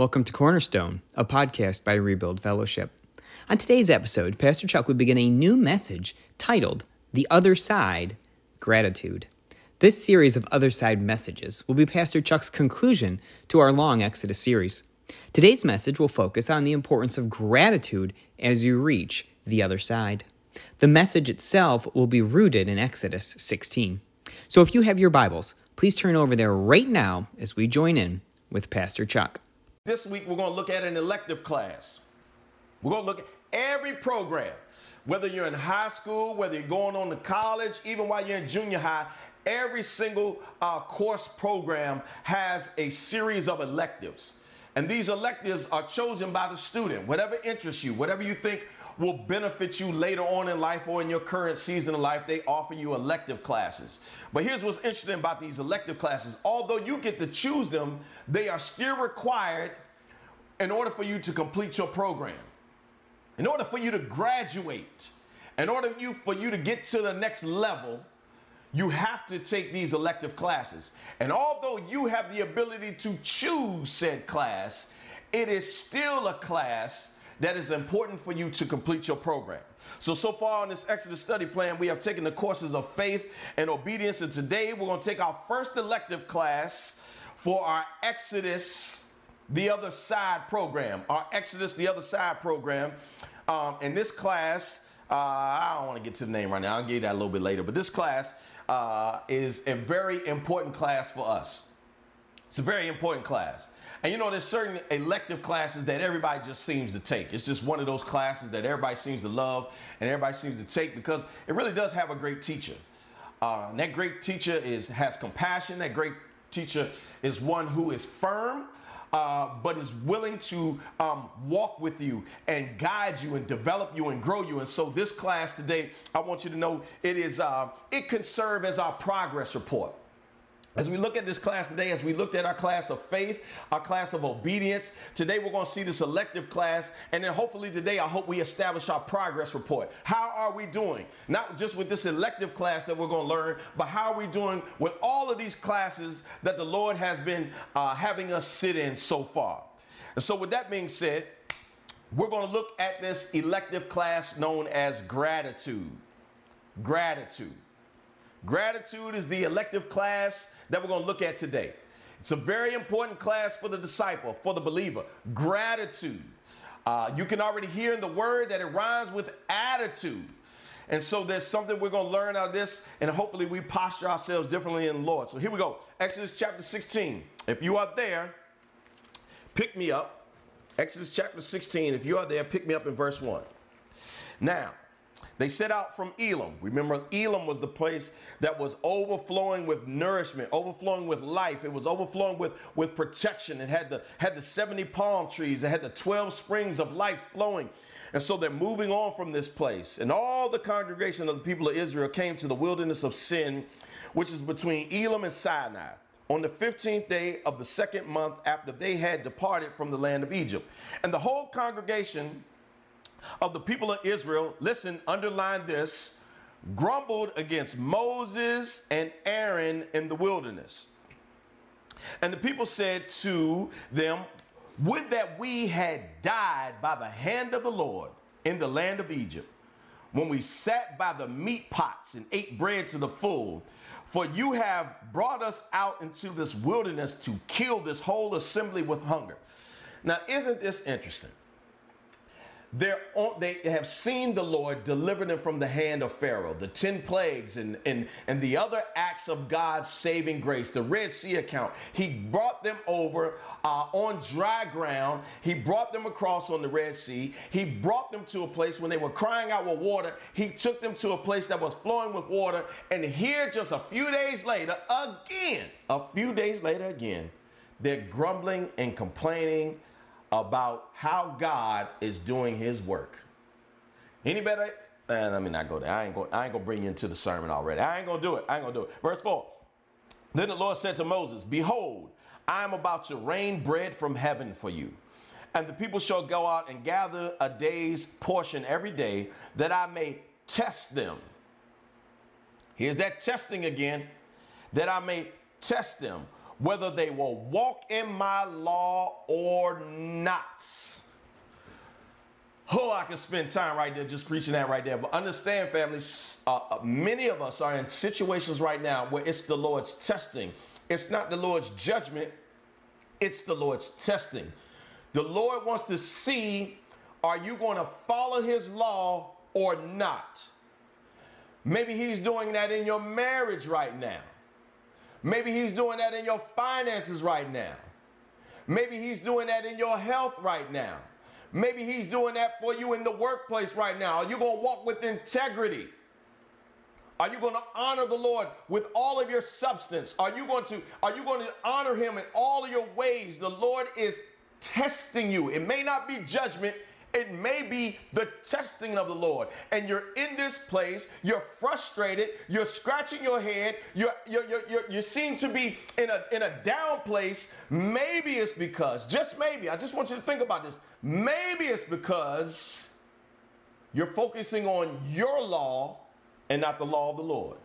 Welcome to Cornerstone, a podcast by Rebuild Fellowship. On today's episode, Pastor Chuck will begin a new message titled The Other Side Gratitude. This series of Other Side messages will be Pastor Chuck's conclusion to our long Exodus series. Today's message will focus on the importance of gratitude as you reach the other side. The message itself will be rooted in Exodus 16. So if you have your Bibles, please turn over there right now as we join in with Pastor Chuck. This week, we're going to look at an elective class. We're going to look at every program, whether you're in high school, whether you're going on to college, even while you're in junior high, every single uh, course program has a series of electives. And these electives are chosen by the student, whatever interests you, whatever you think will benefit you later on in life or in your current season of life. They offer you elective classes. But here's what's interesting about these elective classes. Although you get to choose them, they are still required in order for you to complete your program. In order for you to graduate, in order you, for you to get to the next level, you have to take these elective classes. And although you have the ability to choose said class, it is still a class that is important for you to complete your program. So, so far on this Exodus study plan, we have taken the courses of faith and obedience. And today we're going to take our first elective class for our Exodus the Other Side program. Our Exodus the Other Side program. Um, in this class, uh, I don't want to get to the name right now. I'll give you that a little bit later. But this class uh, is a very important class for us. It's a very important class. And you know, there's certain elective classes that everybody just seems to take. It's just one of those classes that everybody seems to love and everybody seems to take because it really does have a great teacher. Uh, that great teacher is has compassion. That great teacher is one who is firm. Uh, but is willing to um, walk with you and guide you and develop you and grow you. And so this class today, I want you to know it is uh, it can serve as our progress report. As we look at this class today, as we looked at our class of faith, our class of obedience, today we're going to see this elective class. And then hopefully today, I hope we establish our progress report. How are we doing? Not just with this elective class that we're going to learn, but how are we doing with all of these classes that the Lord has been uh, having us sit in so far? And so, with that being said, we're going to look at this elective class known as gratitude. Gratitude. Gratitude is the elective class that we're going to look at today. It's a very important class for the disciple, for the believer. Gratitude. Uh, you can already hear in the word that it rhymes with attitude. And so there's something we're going to learn out of this, and hopefully we posture ourselves differently in the Lord. So here we go Exodus chapter 16. If you are there, pick me up. Exodus chapter 16. If you are there, pick me up in verse 1. Now, they set out from Elim. Remember, Elim was the place that was overflowing with nourishment, overflowing with life. It was overflowing with, with protection. It had the, had the 70 palm trees, it had the 12 springs of life flowing. And so they're moving on from this place. And all the congregation of the people of Israel came to the wilderness of Sin, which is between Elim and Sinai on the 15th day of the second month after they had departed from the land of Egypt. And the whole congregation of the people of Israel, listen, underline this, grumbled against Moses and Aaron in the wilderness. And the people said to them, Would that we had died by the hand of the Lord in the land of Egypt, when we sat by the meat pots and ate bread to the full. For you have brought us out into this wilderness to kill this whole assembly with hunger. Now, isn't this interesting? They're on, they have seen the Lord deliver them from the hand of Pharaoh, the 10 plagues and, and, and the other acts of God's saving grace, the Red Sea account. He brought them over uh, on dry ground. He brought them across on the Red Sea. He brought them to a place when they were crying out with water. He took them to a place that was flowing with water. And here, just a few days later, again, a few days later, again, they're grumbling and complaining about how God is doing his work. Any better? Eh, let me not go there. I ain't going I ain't gonna bring you into the sermon already. I ain't gonna do it. I ain't gonna do it. Verse 4. Then the Lord said to Moses, Behold, I am about to rain bread from heaven for you. And the people shall go out and gather a day's portion every day, that I may test them. Here's that testing again, that I may test them whether they will walk in my law or not. Oh, I can spend time right there just preaching that right there. But understand, families, uh, uh, many of us are in situations right now where it's the Lord's testing. It's not the Lord's judgment, it's the Lord's testing. The Lord wants to see are you going to follow his law or not? Maybe he's doing that in your marriage right now. Maybe he's doing that in your finances right now. Maybe he's doing that in your health right now. Maybe he's doing that for you in the workplace right now. Are you going to walk with integrity? Are you going to honor the Lord with all of your substance? Are you going to are you going to honor him in all of your ways? The Lord is testing you. It may not be judgment, it may be the testing of the Lord. And you're in this place, you're frustrated, you're scratching your head, you're, you're, you're, you're, you seem to be in a, in a down place. Maybe it's because, just maybe, I just want you to think about this. Maybe it's because you're focusing on your law and not the law of the Lord.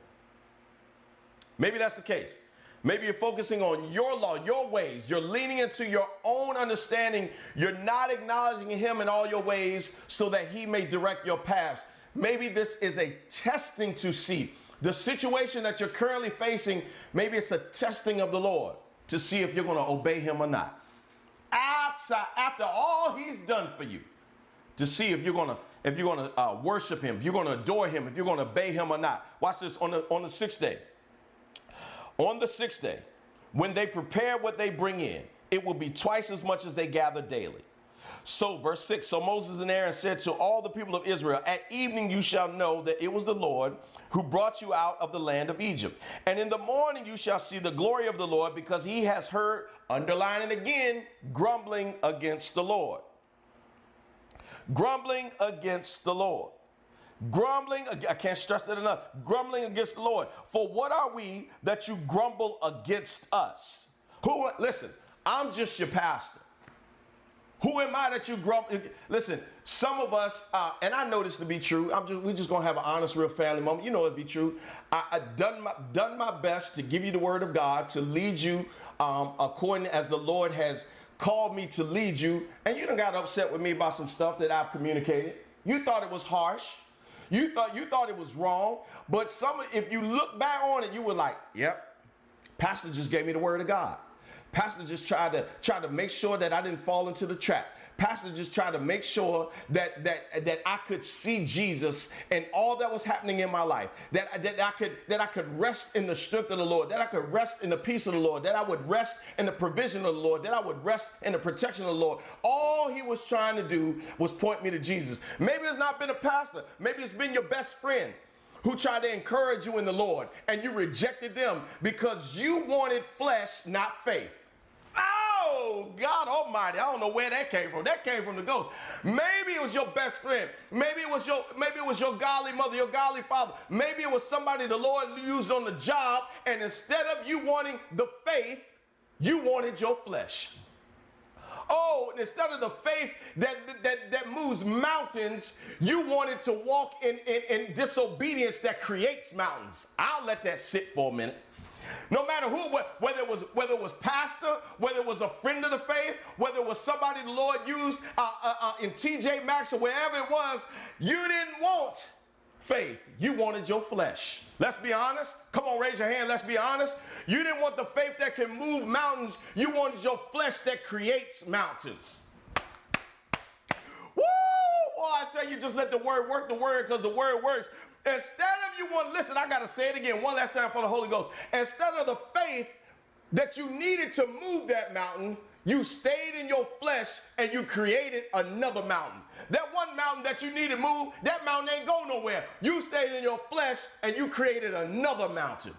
Maybe that's the case. Maybe you're focusing on your law, your ways. You're leaning into your own understanding. You're not acknowledging Him in all your ways so that He may direct your paths. Maybe this is a testing to see the situation that you're currently facing. Maybe it's a testing of the Lord to see if you're going to obey Him or not. Outside, after all He's done for you, to see if you're going to if you're going to uh, worship Him, if you're going to adore Him, if you're going to obey Him or not. Watch this on the on the sixth day. On the sixth day, when they prepare what they bring in, it will be twice as much as they gather daily. So, verse 6 So Moses and Aaron said to all the people of Israel, At evening you shall know that it was the Lord who brought you out of the land of Egypt. And in the morning you shall see the glory of the Lord, because he has heard, underlining again, grumbling against the Lord. Grumbling against the Lord. Grumbling, I can't stress that enough. Grumbling against the Lord. For what are we that you grumble against us? Who, listen, I'm just your pastor. Who am I that you grumble? Listen, some of us, uh, and I know this to be true. I'm just, we just gonna have an honest, real family moment. You know it be true. I, I done my done my best to give you the word of God to lead you um, according as the Lord has called me to lead you. And you don't got upset with me about some stuff that I've communicated. You thought it was harsh. You thought you thought it was wrong, but some if you look back on it, you were like, "Yep, Pastor just gave me the word of God." Pastor just tried to try to make sure that I didn't fall into the trap. Pastor just tried to make sure that that that I could see Jesus and all that was happening in my life. That that I could that I could rest in the strength of the Lord. That I could rest in the peace of the Lord. That I would rest in the provision of the Lord. That I would rest in the protection of the Lord. All he was trying to do was point me to Jesus. Maybe it's not been a pastor. Maybe it's been your best friend who tried to encourage you in the Lord and you rejected them because you wanted flesh, not faith. Oh, God Almighty. I don't know where that came from. That came from the ghost. Maybe it was your best friend. Maybe it was your maybe it was your godly mother, your godly father. Maybe it was somebody the Lord used on the job, and instead of you wanting the faith, you wanted your flesh. Oh, instead of the faith that, that, that moves mountains, you wanted to walk in, in, in disobedience that creates mountains. I'll let that sit for a minute. No matter who, whether it was whether it was pastor, whether it was a friend of the faith, whether it was somebody the Lord used uh, uh, uh, in TJ Maxx or wherever it was, you didn't want faith. You wanted your flesh. Let's be honest. Come on, raise your hand. Let's be honest. You didn't want the faith that can move mountains. You wanted your flesh that creates mountains. Woo! Well, I tell you, just let the word work the word because the word works. Instead of you want, listen, I got to say it again one last time for the Holy Ghost. Instead of the faith that you needed to move that mountain, you stayed in your flesh and you created another mountain. That one mountain that you needed to move, that mountain ain't go nowhere. You stayed in your flesh and you created another mountain.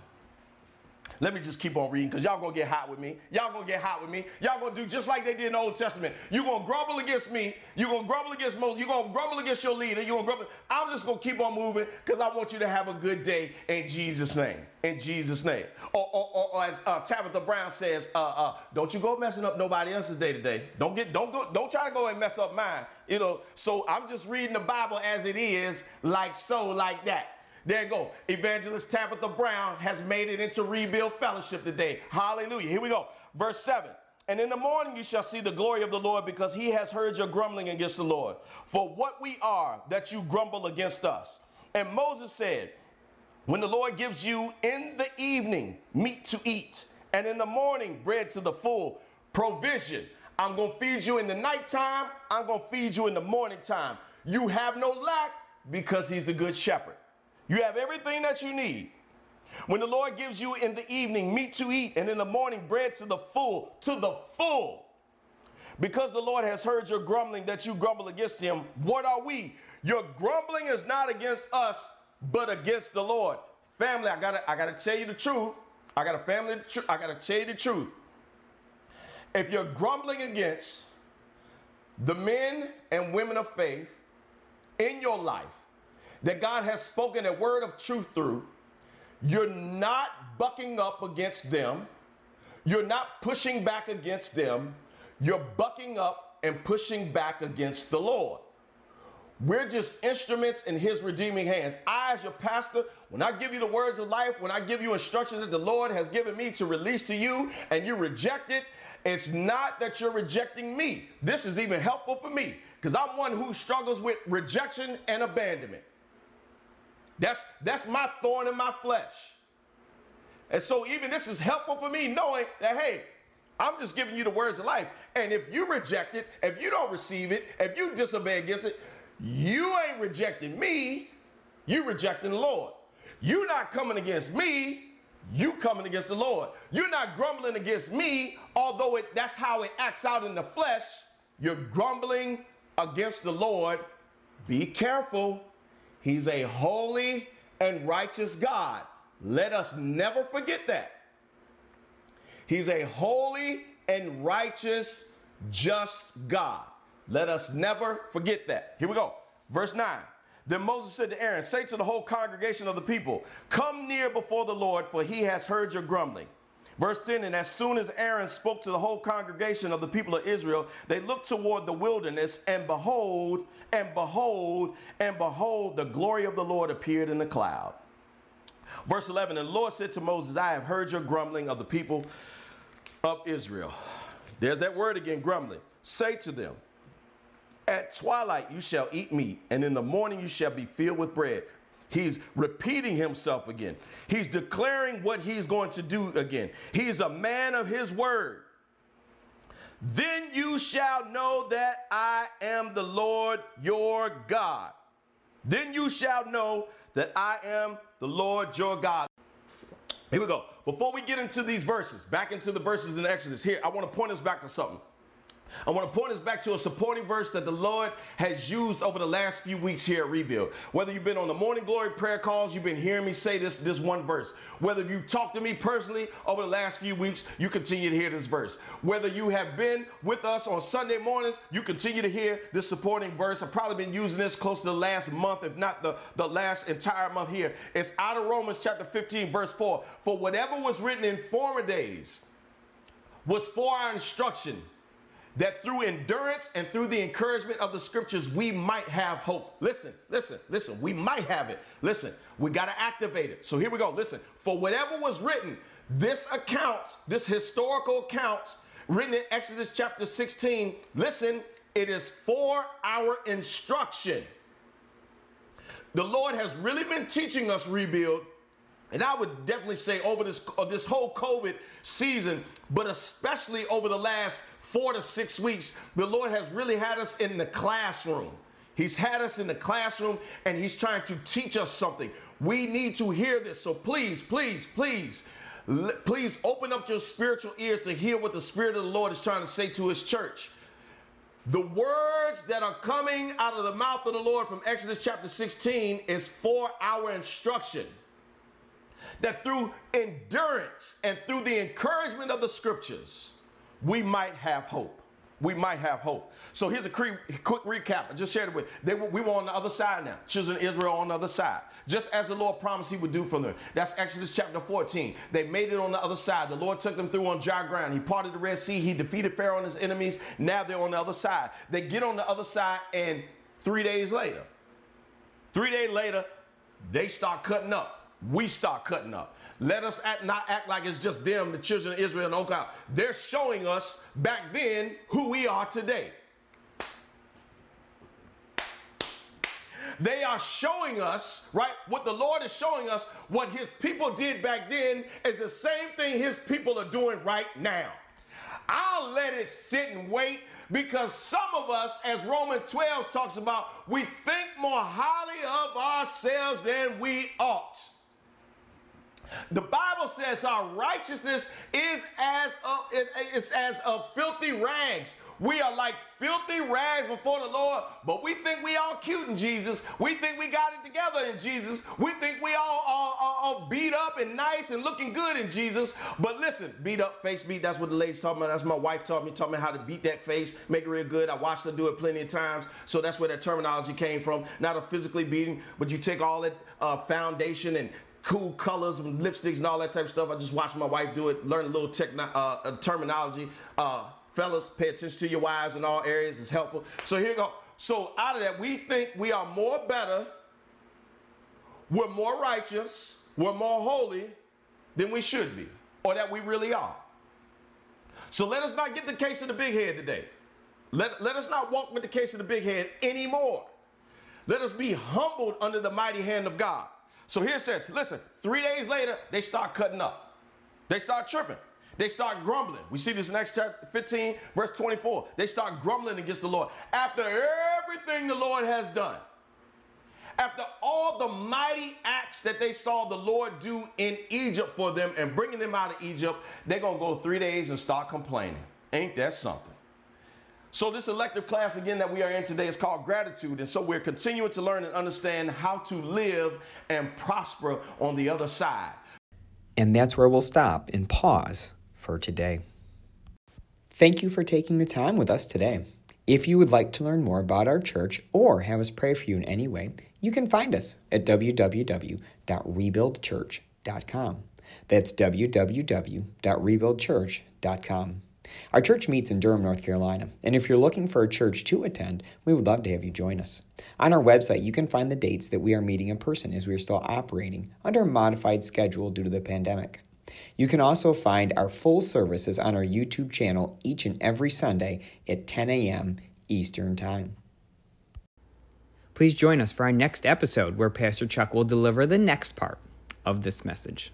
Let me just keep on reading because y'all gonna get hot with me. Y'all gonna get hot with me. Y'all gonna do just like they did in the Old Testament. you gonna grumble against me. you gonna grumble against Moses. you gonna grumble against your leader. you gonna grumble. I'm just gonna keep on moving because I want you to have a good day in Jesus' name. In Jesus' name. Or, or, or, or as uh, Tabitha Brown says, uh, uh, don't you go messing up nobody else's day today. Don't get, don't go, don't try to go and mess up mine. You know, so I'm just reading the Bible as it is, like so, like that. There you go. Evangelist Tabitha Brown has made it into Rebuild Fellowship today. Hallelujah. Here we go. Verse 7. And in the morning you shall see the glory of the Lord because he has heard your grumbling against the Lord. For what we are that you grumble against us. And Moses said, When the Lord gives you in the evening meat to eat, and in the morning bread to the full, provision. I'm going to feed you in the nighttime. I'm going to feed you in the morning time. You have no lack because he's the good shepherd. You have everything that you need. When the Lord gives you in the evening meat to eat and in the morning bread to the full, to the full. Because the Lord has heard your grumbling that you grumble against him, what are we? Your grumbling is not against us, but against the Lord. Family, I gotta, I gotta tell you the truth. I got a family, I gotta tell you the truth. If you're grumbling against the men and women of faith in your life that God has spoken a word of truth through, you're not bucking up against them. You're not pushing back against them. You're bucking up and pushing back against the Lord. We're just instruments in his redeeming hands. I, as your pastor, when I give you the words of life, when I give you instructions that the Lord has given me to release to you and you reject it, it's not that you're rejecting me. This is even helpful for me because I'm one who struggles with rejection and abandonment. That's that's my thorn in my flesh. And so even this is helpful for me knowing that hey, I'm just giving you the words of life. And if you reject it, if you don't receive it, if you disobey against it, you ain't rejecting me, you rejecting the Lord. You're not coming against me, you coming against the Lord. You're not grumbling against me, although it, that's how it acts out in the flesh. You're grumbling against the Lord. Be careful. He's a holy and righteous God. Let us never forget that. He's a holy and righteous, just God. Let us never forget that. Here we go. Verse 9. Then Moses said to Aaron, Say to the whole congregation of the people, Come near before the Lord, for he has heard your grumbling. Verse 10 And as soon as Aaron spoke to the whole congregation of the people of Israel, they looked toward the wilderness, and behold, and behold, and behold, the glory of the Lord appeared in the cloud. Verse 11 And the Lord said to Moses, I have heard your grumbling of the people of Israel. There's that word again, grumbling. Say to them, at twilight you shall eat meat, and in the morning you shall be filled with bread. He's repeating himself again. He's declaring what he's going to do again. He's a man of his word. Then you shall know that I am the Lord your God. Then you shall know that I am the Lord your God. Here we go. Before we get into these verses, back into the verses in Exodus, here, I want to point us back to something. I want to point us back to a supporting verse that the Lord has used over the last few weeks here at Rebuild. Whether you've been on the Morning Glory prayer calls, you've been hearing me say this, this one verse. Whether you talked to me personally over the last few weeks, you continue to hear this verse. Whether you have been with us on Sunday mornings, you continue to hear this supporting verse. I've probably been using this close to the last month, if not the, the last entire month here. It's out of Romans chapter 15, verse 4. For whatever was written in former days was for our instruction that through endurance and through the encouragement of the scriptures, we might have hope. Listen, listen, listen, we might have it. Listen, we got to activate it. So here we go. Listen, for whatever was written, this account, this historical account written in Exodus chapter 16, listen, it is for our instruction. The Lord has really been teaching us rebuild and I would definitely say over this uh, this whole COVID season, but especially over the last four to six weeks, the Lord has really had us in the classroom. He's had us in the classroom and He's trying to teach us something. We need to hear this. So please, please, please, please open up your spiritual ears to hear what the Spirit of the Lord is trying to say to His church. The words that are coming out of the mouth of the Lord from Exodus chapter 16 is for our instruction. That through endurance and through the encouragement of the scriptures, we might have hope. We might have hope. So here's a quick recap. I just shared it with they were, we were on the other side now. Children of Israel on the other side. Just as the Lord promised he would do for them. That's Exodus chapter 14. They made it on the other side. The Lord took them through on dry ground. He parted the Red Sea. He defeated Pharaoh and his enemies. Now they're on the other side. They get on the other side and three days later, three days later, They start cutting up. We start cutting up. Let us act, not act like it's just them, the children of Israel and Oka. They're showing us back then who we are today. They are showing us, right? What the Lord is showing us, what his people did back then is the same thing his people are doing right now. I'll let it sit and wait because some of us, as Romans 12 talks about, we think more highly of ourselves than we ought. The Bible says our righteousness is as of, it's as of filthy rags. We are like filthy rags before the Lord, but we think we all cute in Jesus. We think we got it together in Jesus. We think we all are, all beat up and nice and looking good in Jesus. But listen, beat up, face beat, that's what the ladies taught me. That's my wife taught me, taught me how to beat that face, make it real good. I watched her do it plenty of times. So that's where that terminology came from. Not a physically beating, but you take all that uh, foundation and cool colors and lipsticks and all that type of stuff. I just watched my wife do it, learn a little techno- uh, uh terminology. Uh, fellas, pay attention to your wives in all areas. It's helpful. So here you go. So out of that, we think we are more better, we're more righteous, we're more holy than we should be, or that we really are. So let us not get the case of the big head today. Let, let us not walk with the case of the big head anymore. Let us be humbled under the mighty hand of God. So here it says, listen, three days later, they start cutting up. They start tripping. They start grumbling. We see this next chapter 15, verse 24. They start grumbling against the Lord. After everything the Lord has done, after all the mighty acts that they saw the Lord do in Egypt for them and bringing them out of Egypt, they're going to go three days and start complaining. Ain't that something? So, this elective class again that we are in today is called gratitude. And so, we're continuing to learn and understand how to live and prosper on the other side. And that's where we'll stop and pause for today. Thank you for taking the time with us today. If you would like to learn more about our church or have us pray for you in any way, you can find us at www.rebuildchurch.com. That's www.rebuildchurch.com. Our church meets in Durham, North Carolina, and if you're looking for a church to attend, we would love to have you join us. On our website, you can find the dates that we are meeting in person as we are still operating under a modified schedule due to the pandemic. You can also find our full services on our YouTube channel each and every Sunday at 10 a.m. Eastern Time. Please join us for our next episode where Pastor Chuck will deliver the next part of this message.